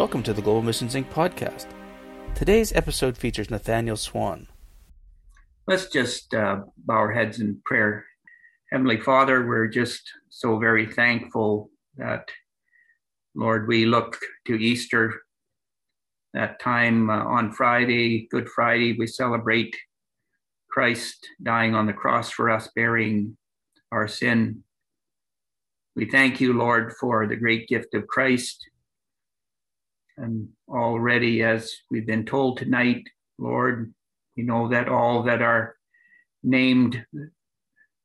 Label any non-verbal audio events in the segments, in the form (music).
Welcome to the Global Missions Inc. podcast. Today's episode features Nathaniel Swan. Let's just uh, bow our heads in prayer. Heavenly Father, we're just so very thankful that, Lord, we look to Easter. That time uh, on Friday, Good Friday, we celebrate Christ dying on the cross for us, bearing our sin. We thank you, Lord, for the great gift of Christ and already, as we've been told tonight, Lord, we know that all that are named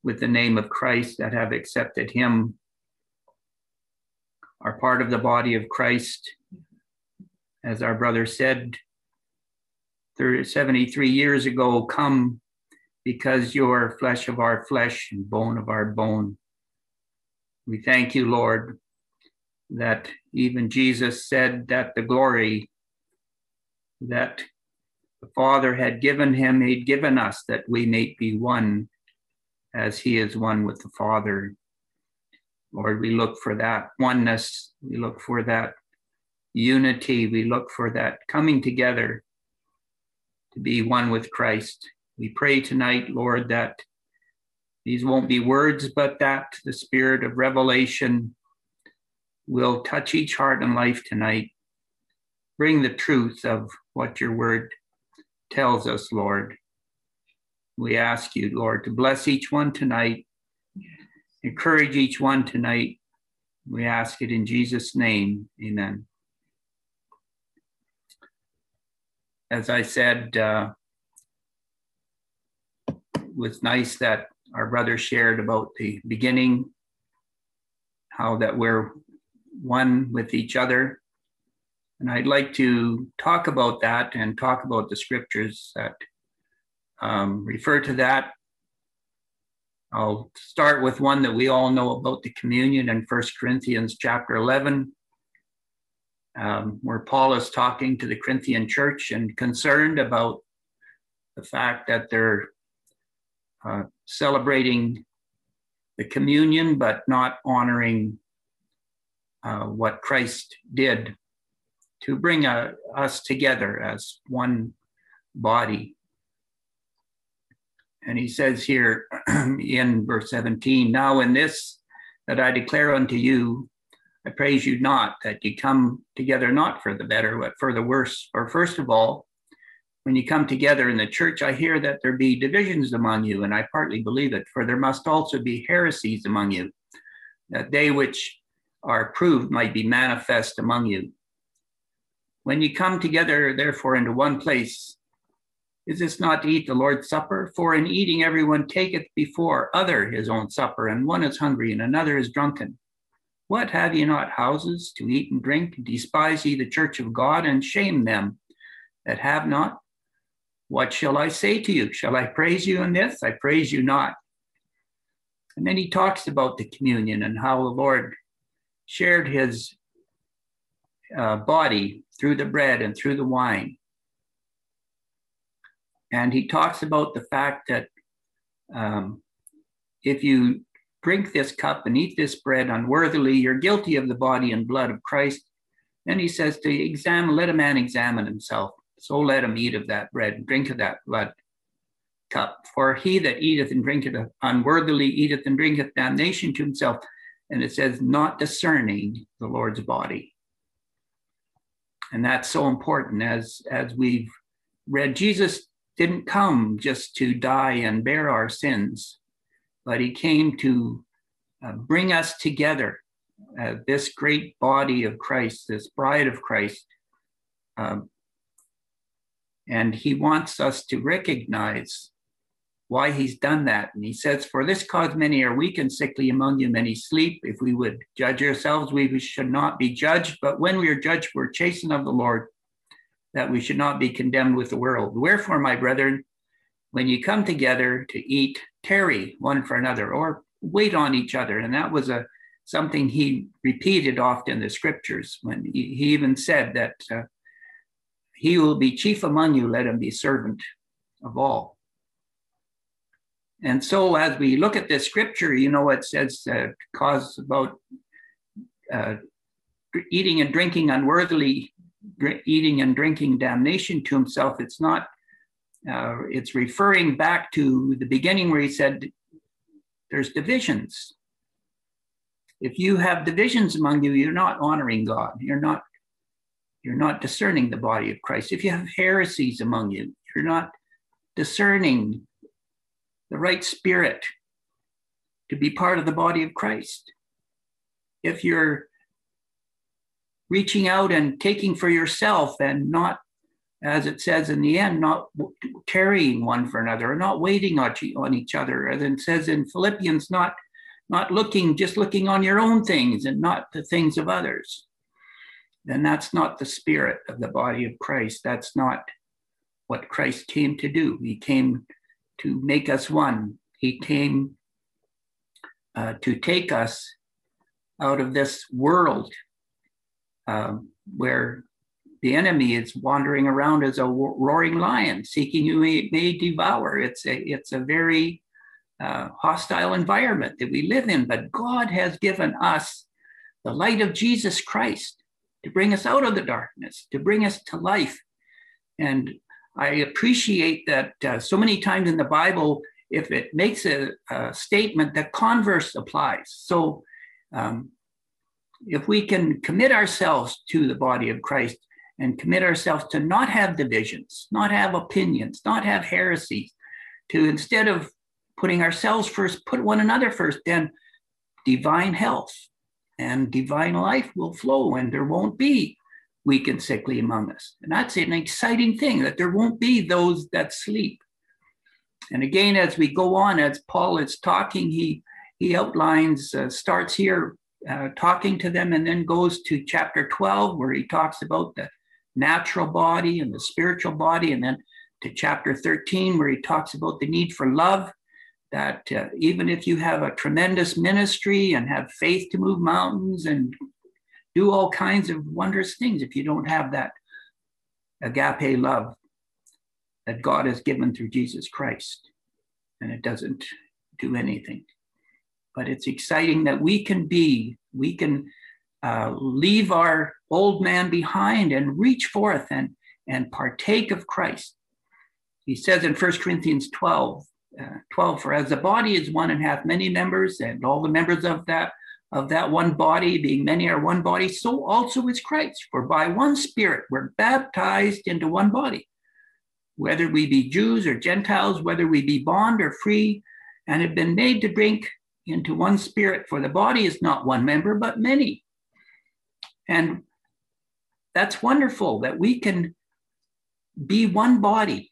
with the name of Christ that have accepted him are part of the body of Christ. As our brother said 73 years ago, come because you're flesh of our flesh and bone of our bone. We thank you, Lord, that even Jesus said that the glory that the Father had given him, he'd given us that we may be one as he is one with the Father. Lord, we look for that oneness. We look for that unity. We look for that coming together to be one with Christ. We pray tonight, Lord, that these won't be words, but that the spirit of revelation will touch each heart and life tonight. Bring the truth of what your word tells us, Lord. We ask you, Lord, to bless each one tonight, encourage each one tonight. We ask it in Jesus' name. Amen. As I said, uh, it was nice that our brother shared about the beginning, how that we're one with each other. And I'd like to talk about that and talk about the scriptures that um, refer to that. I'll start with one that we all know about the communion in First Corinthians chapter 11, um, where Paul is talking to the Corinthian church and concerned about the fact that they're uh, celebrating the communion but not honoring uh, what Christ did to bring uh, us together as one body. And he says here (clears throat) in verse 17, Now in this that I declare unto you, I praise you not that you come together not for the better, but for the worse. For first of all, when you come together in the church, I hear that there be divisions among you, and I partly believe it, for there must also be heresies among you, that they which are proved might be manifest among you. When you come together, therefore, into one place, is this not to eat the Lord's Supper? For in eating, everyone taketh before other his own supper, and one is hungry, and another is drunken. What have ye not houses to eat and drink? Despise ye the church of God, and shame them that have not? What shall I say to you? Shall I praise you in this? I praise you not. And then he talks about the communion and how the Lord shared his uh, body through the bread and through the wine. And he talks about the fact that um, if you drink this cup and eat this bread unworthily, you're guilty of the body and blood of Christ. Then he says to examine, let a man examine himself. So let him eat of that bread and drink of that blood cup. For he that eateth and drinketh unworthily eateth and drinketh damnation to himself, and it says not discerning the Lord's body. And that's so important as as we've read Jesus didn't come just to die and bear our sins, but he came to uh, bring us together, uh, this great body of Christ, this bride of Christ. Um, and he wants us to recognize why he's done that. And he says, For this cause many are weak and sickly among you, many sleep. If we would judge ourselves, we should not be judged. But when we are judged, we're chastened of the Lord, that we should not be condemned with the world. Wherefore, my brethren, when you come together to eat, tarry one for another, or wait on each other. And that was a something he repeated often in the scriptures when he, he even said that uh, he will be chief among you, let him be servant of all. And so, as we look at this scripture, you know, it says uh, cause about uh, eating and drinking unworthily eating and drinking damnation to himself. It's not, uh, it's referring back to the beginning where he said, there's divisions. If you have divisions among you, you're not honoring God. You're not, you're not discerning the body of Christ. If you have heresies among you, you're not discerning the right spirit to be part of the body of Christ. If you're reaching out and taking for yourself and not, as it says in the end, not carrying one for another, or not waiting on each other, as it says in Philippians, not not looking, just looking on your own things and not the things of others, then that's not the spirit of the body of Christ. That's not what Christ came to do. He came to make us one. He came uh, to take us out of this world um, where the enemy is wandering around as a roaring lion, seeking who he may devour. It's a it's a very uh, hostile environment that we live in. But God has given us the light of Jesus Christ to bring us out of the darkness, to bring us to life. And I appreciate that uh, so many times in the Bible, if it makes a, a statement, the converse applies. So um, if we can commit ourselves to the body of Christ and commit ourselves to not have divisions, not have opinions, not have heresies, to instead of putting ourselves first, put one another first, then divine health and divine life will flow and there won't be weak and sickly among us. And that's an exciting thing that there won't be those that sleep. And again, as we go on, as Paul is talking, he he outlines, uh, starts here uh, talking to them, and then goes to chapter 12, where he talks about the natural body and the spiritual body, and then to chapter 13, where he talks about the need for love that uh, even if you have a tremendous ministry and have faith to move mountains and do all kinds of wondrous things, if you don't have that agape love that God has given through Jesus Christ, and it doesn't do anything. But it's exciting that we can be, we can uh, leave our old man behind and reach forth and, and partake of Christ. He says in 1 Corinthians 12, uh, 12 for as the body is one and hath many members and all the members of that of that one body being many are one body so also is christ. For by one spirit we're baptized into one body whether we be jews or gentiles whether we be bond or free and have been made to drink into one spirit. For the body is not one member but many. And that's wonderful that we can be one body.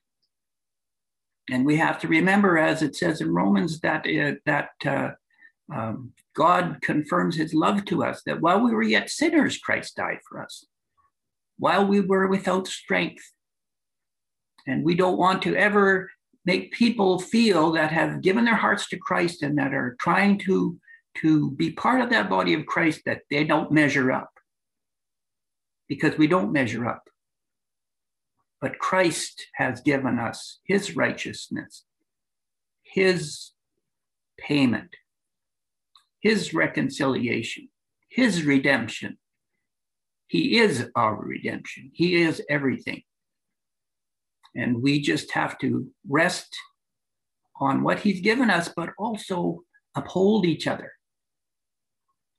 And we have to remember, as it says in Romans, that uh, that uh, um, God confirms His love to us. That while we were yet sinners, Christ died for us. While we were without strength, and we don't want to ever make people feel that have given their hearts to Christ and that are trying to to be part of that body of Christ that they don't measure up because we don't measure up. But Christ has given us his righteousness, his payment, his reconciliation, his redemption. He is our redemption, he is everything. And we just have to rest on what he's given us, but also uphold each other.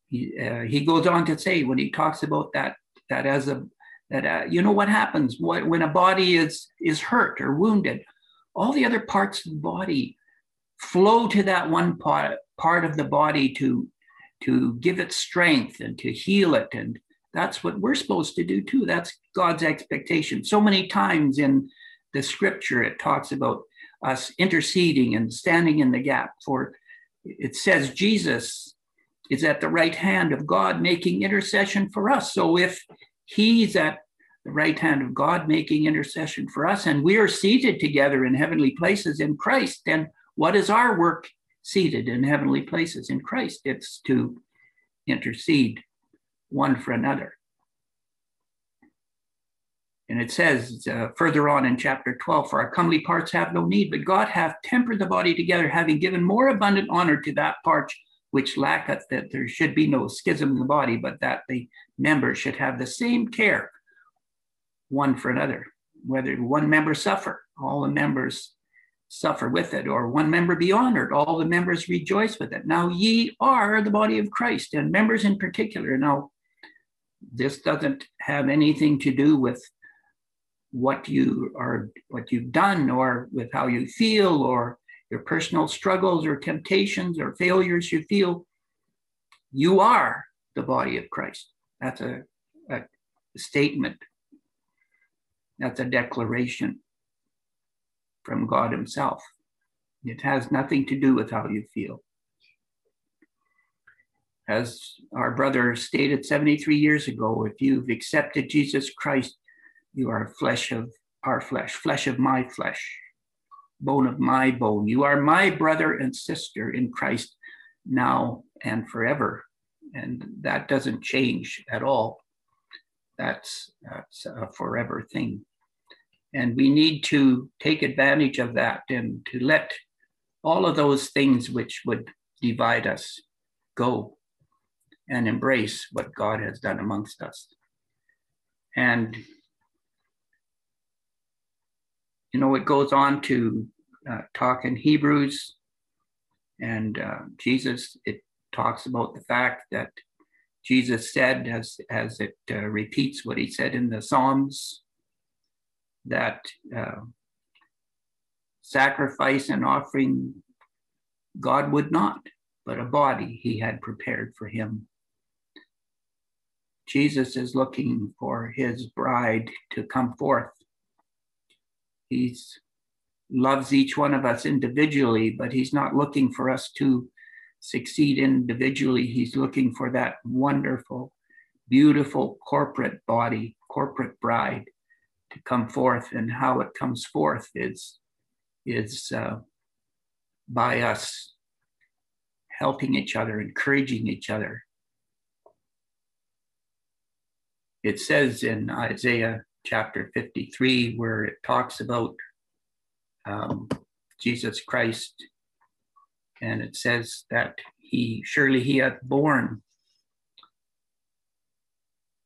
He, uh, he goes on to say when he talks about that that as a that uh, you know what happens when a body is is hurt or wounded all the other parts of the body flow to that one part, part of the body to to give it strength and to heal it. And that's what we're supposed to do too. That's god's expectation. So many times in the scripture it talks about us interceding and standing in the gap for it says jesus is at the right hand of god making intercession for us. So if He's at the right hand of God making intercession for us, and we are seated together in heavenly places in Christ. And what is our work seated in heavenly places in Christ? It's to intercede one for another. And it says uh, further on in chapter 12, for our comely parts have no need, but God hath tempered the body together, having given more abundant honor to that part which lacketh that there should be no schism in the body, but that the members should have the same care. one for another. Whether one member suffer, all the members suffer with it, or one member be honored, all the members rejoice with it. Now ye are the body of Christ, and members in particular. Now, this doesn't have anything to do with what you are what you've done or with how you feel or your personal struggles or temptations or failures you feel you are the body of christ that's a, a statement that's a declaration from god himself it has nothing to do with how you feel as our brother stated 73 years ago if you've accepted jesus christ you are flesh of our flesh, flesh of my flesh, bone of my bone. You are my brother and sister in Christ now and forever. And that doesn't change at all. That's, that's a forever thing. And we need to take advantage of that and to let all of those things which would divide us go and embrace what God has done amongst us. And you know, it goes on to uh, talk in Hebrews, and uh, Jesus, it talks about the fact that Jesus said, as, as it uh, repeats what he said in the Psalms, that uh, sacrifice and offering God would not, but a body he had prepared for him. Jesus is looking for his bride to come forth He loves each one of us individually, but he's not looking for us to succeed individually. He's looking for that wonderful, beautiful corporate body, corporate bride to come forth. And how it comes forth is, is uh, by us helping each other, encouraging each other. It says in Isaiah chapter 53, where it talks about um, Jesus Christ. And it says that he surely he hath borne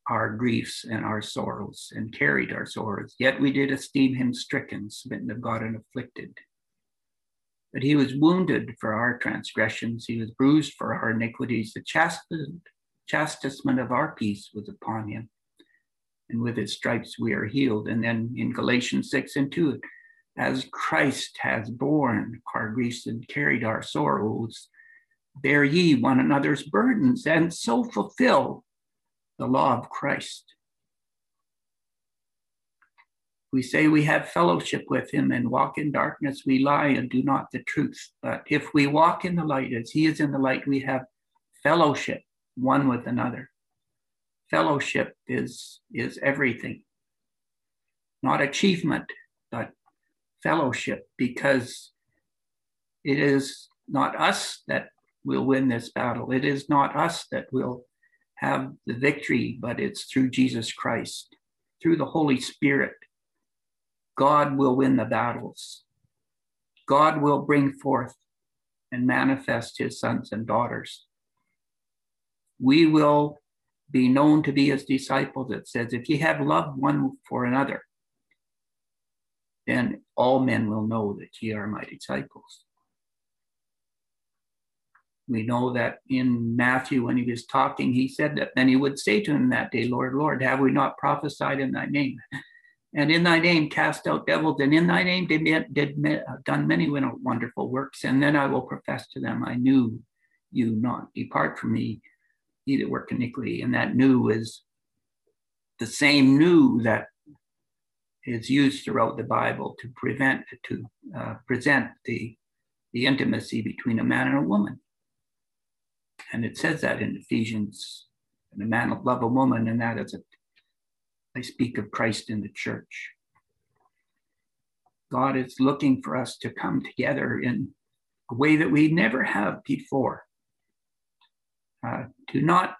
our griefs and our sorrows and carried our sorrows. Yet we did esteem him stricken, smitten of God, and afflicted. But he was wounded for our transgressions, he was bruised for our iniquities. The chastisement of our peace was upon him and with his stripes we are healed. And then in Galatians 6 and 2, as Christ has borne our griefs and carried our sorrows, bear ye one another's burdens, and so fulfill the law of Christ. We say we have fellowship with him and walk in darkness, we lie and do not the truth. But if we walk in the light as he is in the light, we have fellowship one with another fellowship is, is everything. Not achievement, but fellowship, because it is not us that will win this battle. It is not us that will have the victory, but it's through Jesus Christ, through the Holy Spirit. God will win the battles. God will bring forth and manifest his sons and daughters. We will be known to be his disciples. It says, if ye have love one for another, then all men will know that ye are my disciples. We know that in Matthew, when he was talking, he said that then he would say to him that day, Lord, Lord, have we not prophesied in thy name? And in thy name cast out devils, and in thy name did, did done many wonderful works. And then I will profess to them, I knew you not. Depart from me, he that work iniquity. And that knew is the same knew that is used throughout the Bible to prevent to uh, present the the intimacy between a man and a woman. And it says that in Ephesians, and a man will love a woman, and that is a I speak of Christ in the church. God is looking for us to come together in a way that we never have before uh, to not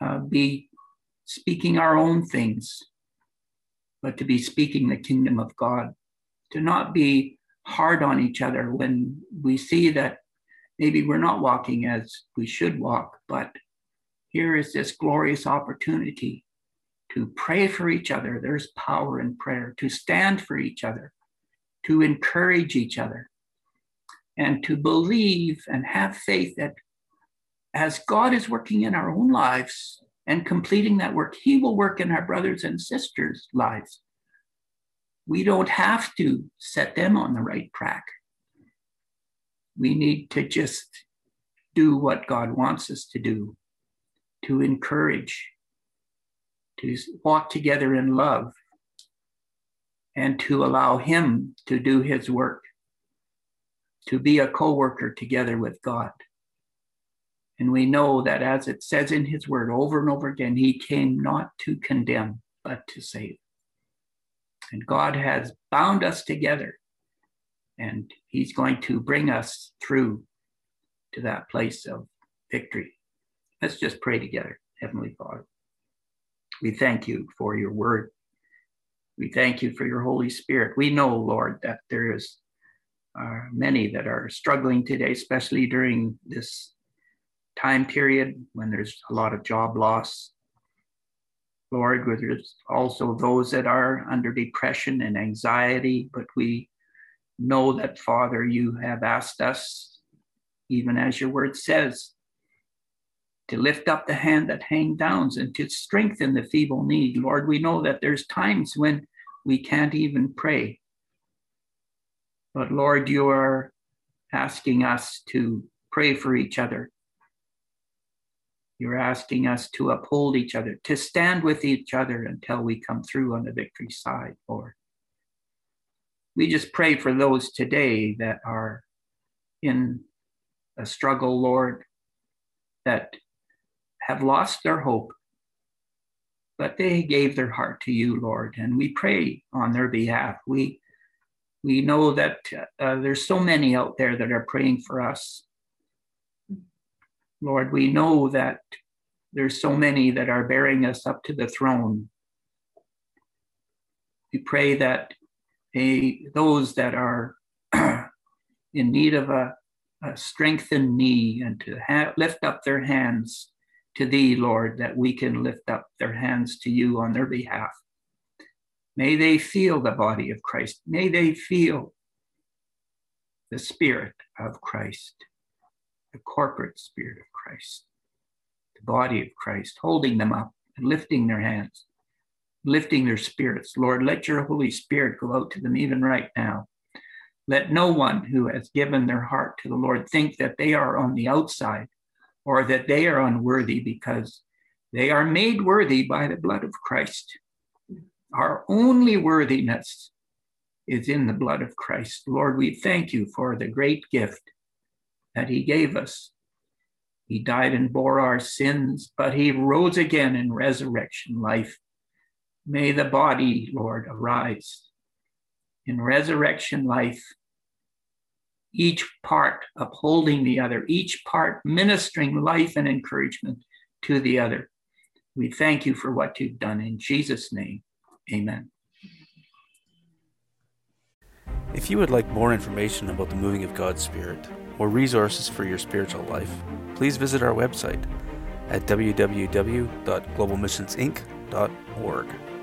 uh, be speaking our own things, but to be speaking the kingdom of God, to not be hard on each other when we see that maybe we're not walking as we should walk, but here is this glorious opportunity to pray for each other. There's power in prayer, to stand for each other, to encourage each other, and to believe and have faith that as God is working in our own lives and completing that work, He will work in our brothers and sisters' lives. We don't have to set them on the right track. We need to just do what God wants us to do, to encourage, to walk together in love, and to allow Him to do His work, to be a co worker together with God. And we know that as it says in His word over and over again, He came not to condemn, but to save. And God has bound us together, and He's going to bring us through to that place of victory. Let's just pray together, Heavenly Father. We thank you for your word. We thank you for your Holy Spirit. We know, Lord, that there is uh, many that are struggling today, especially during this time period when there's a lot of job loss. Lord, there's also those that are under depression and anxiety, but we know that, Father, you have asked us, even as your word says, to lift up the hand that hang downs and to strengthen the feeble knee. Lord, we know that there's times when we can't even pray. But Lord, you are asking us to pray for each other. You're asking us to uphold each other, to stand with each other until we come through on the victory side, Lord. We just pray for those today that are in a struggle, Lord, that have lost their hope, but they gave their heart to you, Lord, and we pray on their behalf. We we know that uh, there's so many out there that are praying for us. Lord, we know that there's so many that are bearing us up to the throne. We pray that they, those that are (clears throat) in need of a, a strengthened knee and to ha- lift up their hands to thee, Lord, that we can lift up their hands to you on their behalf. May they feel the body of Christ. May they feel the Spirit of Christ, the corporate Spirit of Christ, the body of Christ, holding them up and lifting their hands, lifting their spirits. Lord, let your Holy Spirit go out to them even right now. Let no one who has given their heart to the Lord think that they are on the outside or that they are unworthy because they are made worthy by the blood of Christ. Our only worthiness is in the blood of Christ. Lord, we thank you for the great gift that he gave us. He died and bore our sins, but he rose again in resurrection life. May the body, Lord, arise in resurrection life each part upholding the other, each part ministering life and encouragement to the other. We thank you for what you've done in Jesus' name. Amen. If you would like more information about the moving of God's Spirit or resources for your spiritual life, please visit our website at www.globalmissionsinc.org.